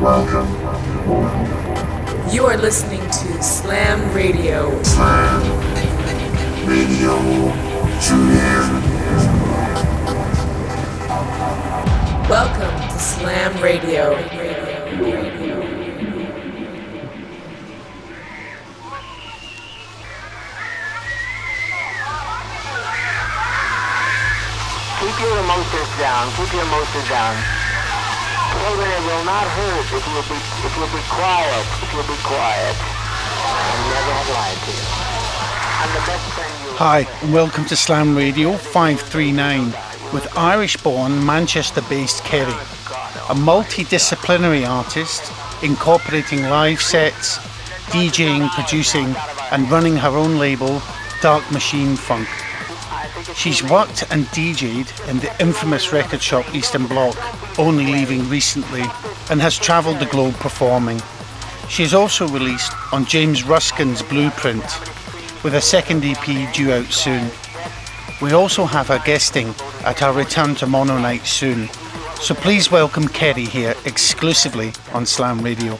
You are listening to Slam Radio. Slam Radio. Tune in. Welcome to Slam Radio. Keep your emotions down. Keep your emotions down. Will not hurt if you'll be if you'll be quiet. If you'll be quiet. I never have lied to you. I'm the best friend you. Hi, and welcome to Slam Radio 539 with Irish born, Manchester based Kerrie, a multidisciplinary artist incorporating live sets, DJing, producing, and running her own label, Dark Machine Funk. She's worked and DJ'd in the infamous record shop Eastern Bloc, only leaving recently, and has travelled the globe performing. She is also released on James Ruskin's Blueprint, with a second EP due out soon. We also have her guesting at our return to Mono Night soon, so please welcome Kerrie here exclusively on Slam Radio.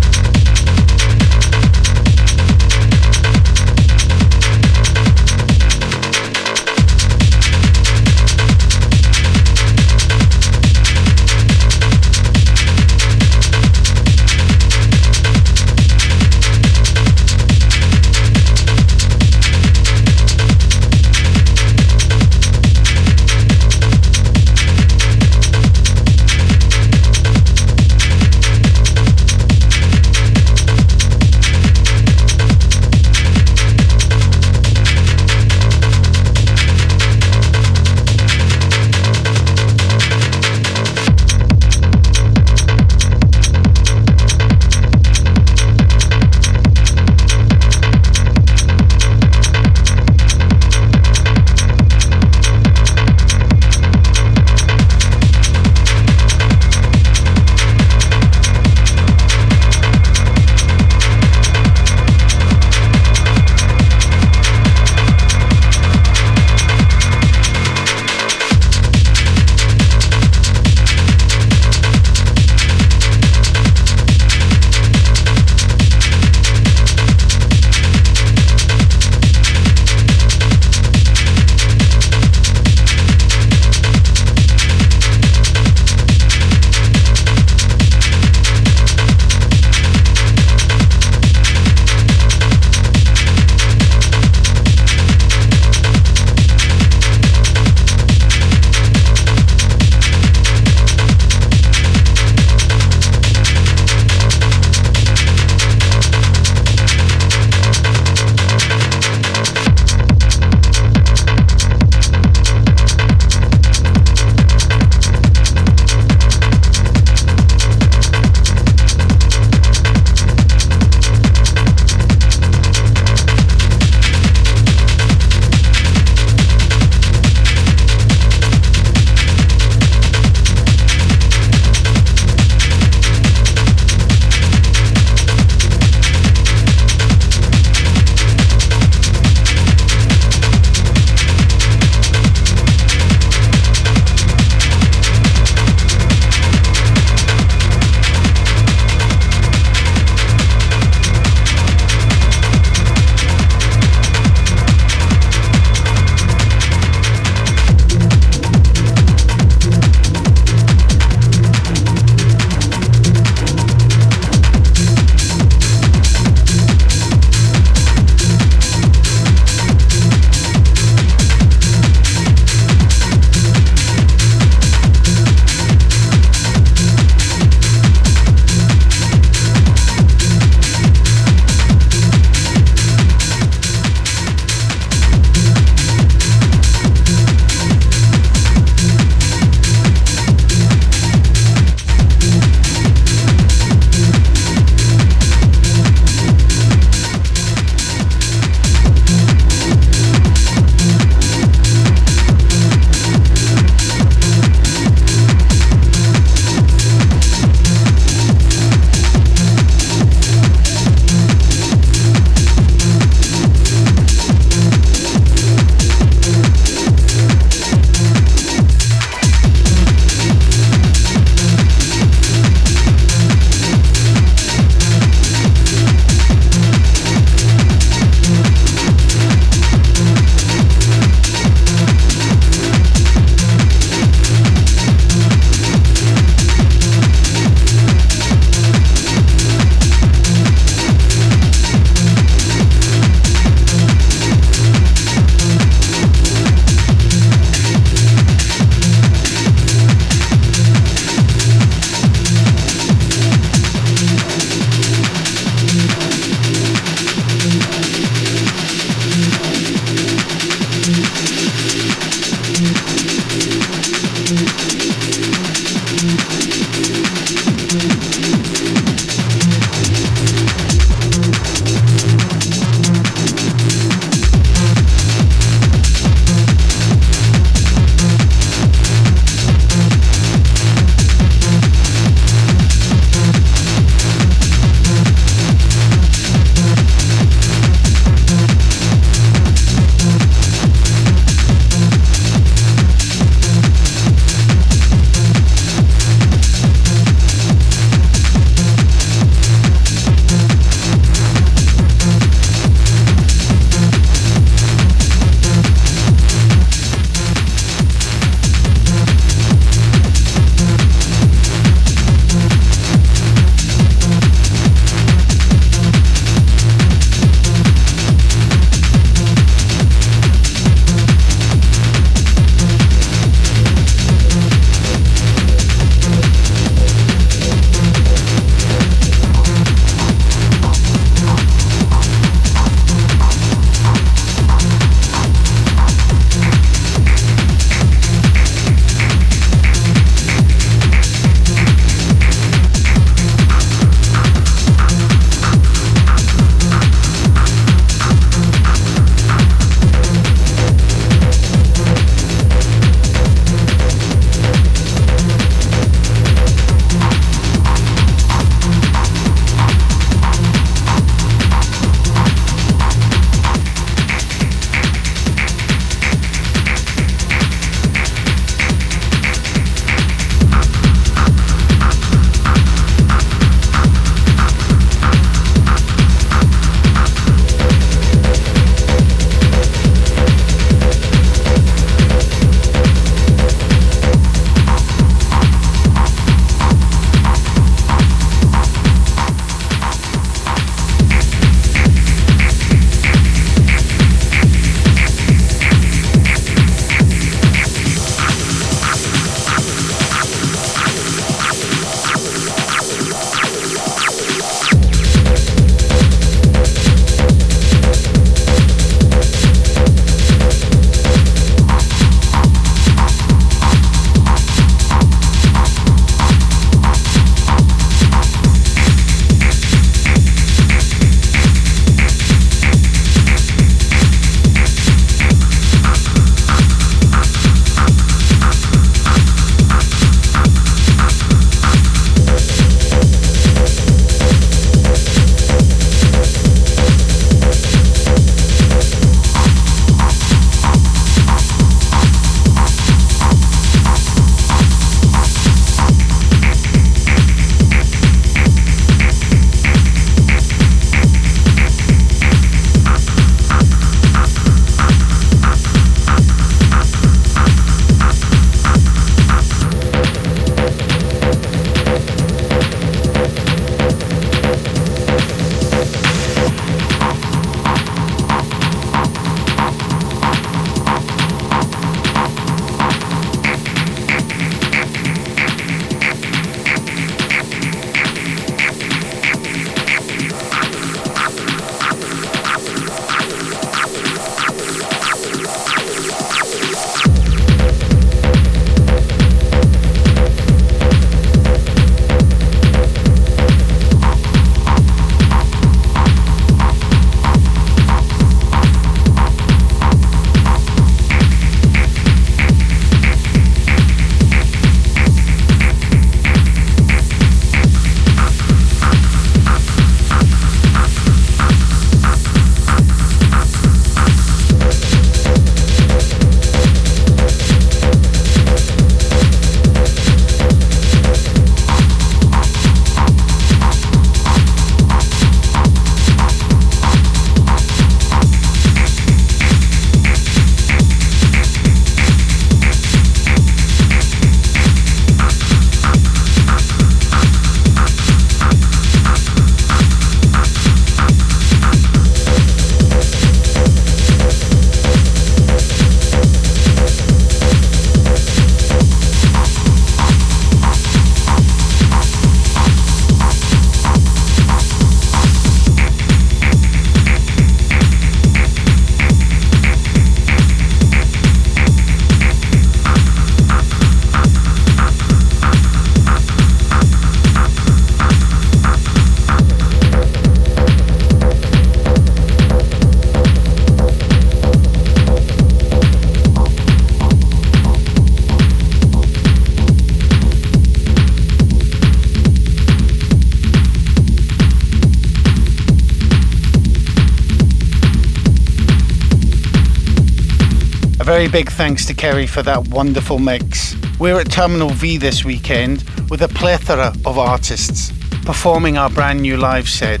Very big thanks to Kerrie for that wonderful mix. We're at Terminal V this weekend with a plethora of artists performing our brand new live set,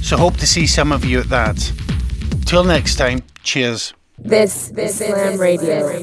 so hope to see some of you at that. Till next time, cheers. This is Slam Radio.